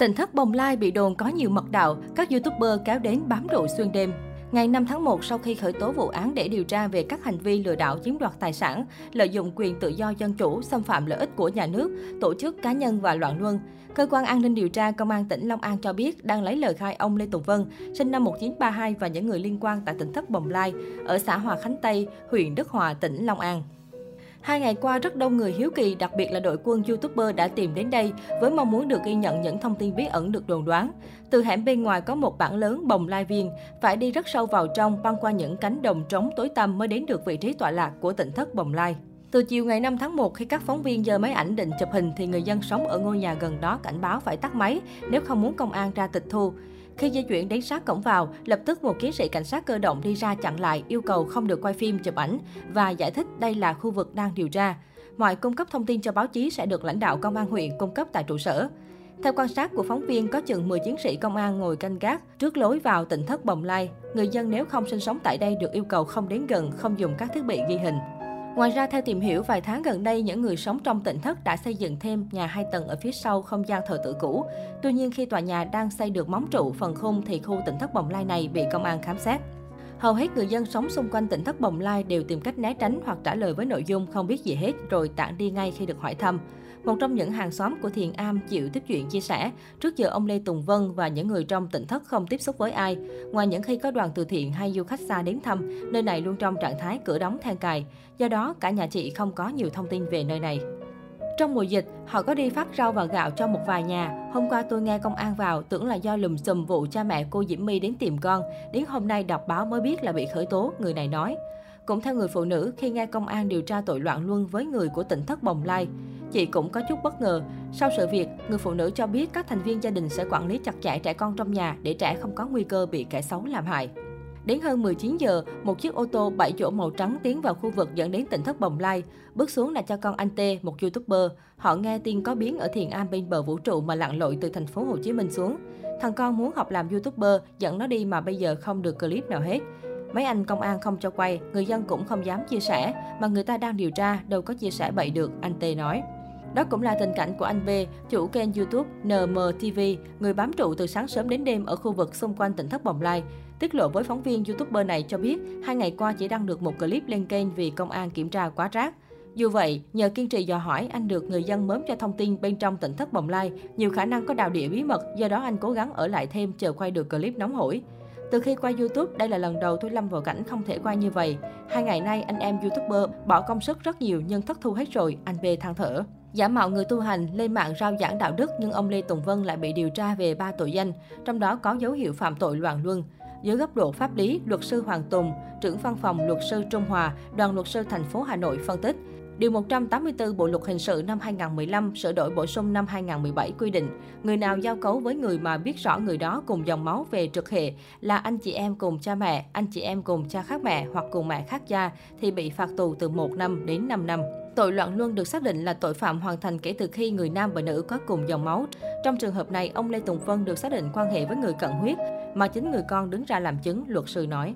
Tỉnh thất bồng lai bị đồn có nhiều mật đạo, các youtuber kéo đến bám trụ xuyên đêm. Ngày 5 tháng 1, sau khi khởi tố vụ án để điều tra về các hành vi lừa đảo chiếm đoạt tài sản, lợi dụng quyền tự do dân chủ, xâm phạm lợi ích của nhà nước, tổ chức cá nhân và loạn luân, Cơ quan an ninh điều tra Công an tỉnh Long An cho biết đang lấy lời khai ông Lê Tùng Vân, sinh năm 1932 và những người liên quan tại tỉnh thất Bồng Lai, ở xã Hòa Khánh Tây, huyện Đức Hòa, tỉnh Long An. Hai ngày qua, rất đông người hiếu kỳ, đặc biệt là đội quân YouTuber đã tìm đến đây với mong muốn được ghi nhận những thông tin bí ẩn được đồn đoán. Từ hẻm bên ngoài có một bảng lớn bồng lai viên, phải đi rất sâu vào trong, băng qua những cánh đồng trống tối tăm mới đến được vị trí tọa lạc của tỉnh thất bồng lai. Từ chiều ngày 5 tháng 1, khi các phóng viên giơ máy ảnh định chụp hình thì người dân sống ở ngôi nhà gần đó cảnh báo phải tắt máy nếu không muốn công an ra tịch thu. Khi di chuyển đến sát cổng vào, lập tức một chiến sĩ cảnh sát cơ động đi ra chặn lại, yêu cầu không được quay phim chụp ảnh và giải thích đây là khu vực đang điều tra. Mọi cung cấp thông tin cho báo chí sẽ được lãnh đạo công an huyện cung cấp tại trụ sở. Theo quan sát của phóng viên, có chừng 10 chiến sĩ công an ngồi canh gác trước lối vào tỉnh thất Bồng Lai. Người dân nếu không sinh sống tại đây được yêu cầu không đến gần, không dùng các thiết bị ghi hình. Ngoài ra, theo tìm hiểu, vài tháng gần đây, những người sống trong tỉnh thất đã xây dựng thêm nhà hai tầng ở phía sau không gian thờ tự cũ. Tuy nhiên, khi tòa nhà đang xây được móng trụ phần khung thì khu tỉnh thất Bồng Lai này bị công an khám xét. Hầu hết người dân sống xung quanh tỉnh thất Bồng Lai đều tìm cách né tránh hoặc trả lời với nội dung không biết gì hết rồi tản đi ngay khi được hỏi thăm. Một trong những hàng xóm của Thiền Am chịu tiếp chuyện chia sẻ, trước giờ ông Lê Tùng Vân và những người trong tỉnh thất không tiếp xúc với ai. Ngoài những khi có đoàn từ thiện hay du khách xa đến thăm, nơi này luôn trong trạng thái cửa đóng than cài. Do đó, cả nhà chị không có nhiều thông tin về nơi này. Trong mùa dịch, họ có đi phát rau và gạo cho một vài nhà. Hôm qua tôi nghe công an vào, tưởng là do lùm xùm vụ cha mẹ cô Diễm My đến tìm con. Đến hôm nay đọc báo mới biết là bị khởi tố, người này nói. Cũng theo người phụ nữ, khi nghe công an điều tra tội loạn luân với người của tỉnh thất Bồng Lai, chị cũng có chút bất ngờ. Sau sự việc, người phụ nữ cho biết các thành viên gia đình sẽ quản lý chặt chẽ trẻ con trong nhà để trẻ không có nguy cơ bị kẻ xấu làm hại. Đến hơn 19 giờ, một chiếc ô tô 7 chỗ màu trắng tiến vào khu vực dẫn đến tỉnh thất Bồng Lai. Bước xuống là cho con anh T, một youtuber. Họ nghe tin có biến ở Thiền Am bên bờ vũ trụ mà lặn lội từ thành phố Hồ Chí Minh xuống. Thằng con muốn học làm youtuber, dẫn nó đi mà bây giờ không được clip nào hết. Mấy anh công an không cho quay, người dân cũng không dám chia sẻ, mà người ta đang điều tra, đâu có chia sẻ bậy được, anh T nói. Đó cũng là tình cảnh của anh B, chủ kênh YouTube NMTV, người bám trụ từ sáng sớm đến đêm ở khu vực xung quanh tỉnh Thất Bồng Lai. Tiết lộ với phóng viên YouTuber này cho biết, hai ngày qua chỉ đăng được một clip lên kênh vì công an kiểm tra quá rác. Dù vậy, nhờ kiên trì dò hỏi, anh được người dân mớm cho thông tin bên trong tỉnh Thất Bồng Lai, nhiều khả năng có đào địa bí mật, do đó anh cố gắng ở lại thêm chờ quay được clip nóng hổi. Từ khi qua YouTube, đây là lần đầu tôi lâm vào cảnh không thể quay như vậy. Hai ngày nay, anh em YouTuber bỏ công sức rất nhiều nhưng thất thu hết rồi, anh B than thở. Giả mạo người tu hành lên mạng rao giảng đạo đức nhưng ông Lê Tùng Vân lại bị điều tra về ba tội danh, trong đó có dấu hiệu phạm tội loạn luân. Dưới góc độ pháp lý, luật sư Hoàng Tùng, trưởng văn phòng luật sư Trung Hòa, đoàn luật sư thành phố Hà Nội phân tích, Điều 184 Bộ Luật Hình sự năm 2015 sửa đổi bổ sung năm 2017 quy định, người nào giao cấu với người mà biết rõ người đó cùng dòng máu về trực hệ là anh chị em cùng cha mẹ, anh chị em cùng cha khác mẹ hoặc cùng mẹ khác cha thì bị phạt tù từ 1 năm đến 5 năm. Tội loạn luân được xác định là tội phạm hoàn thành kể từ khi người nam và nữ có cùng dòng máu. Trong trường hợp này, ông Lê Tùng Vân được xác định quan hệ với người cận huyết, mà chính người con đứng ra làm chứng, luật sư nói.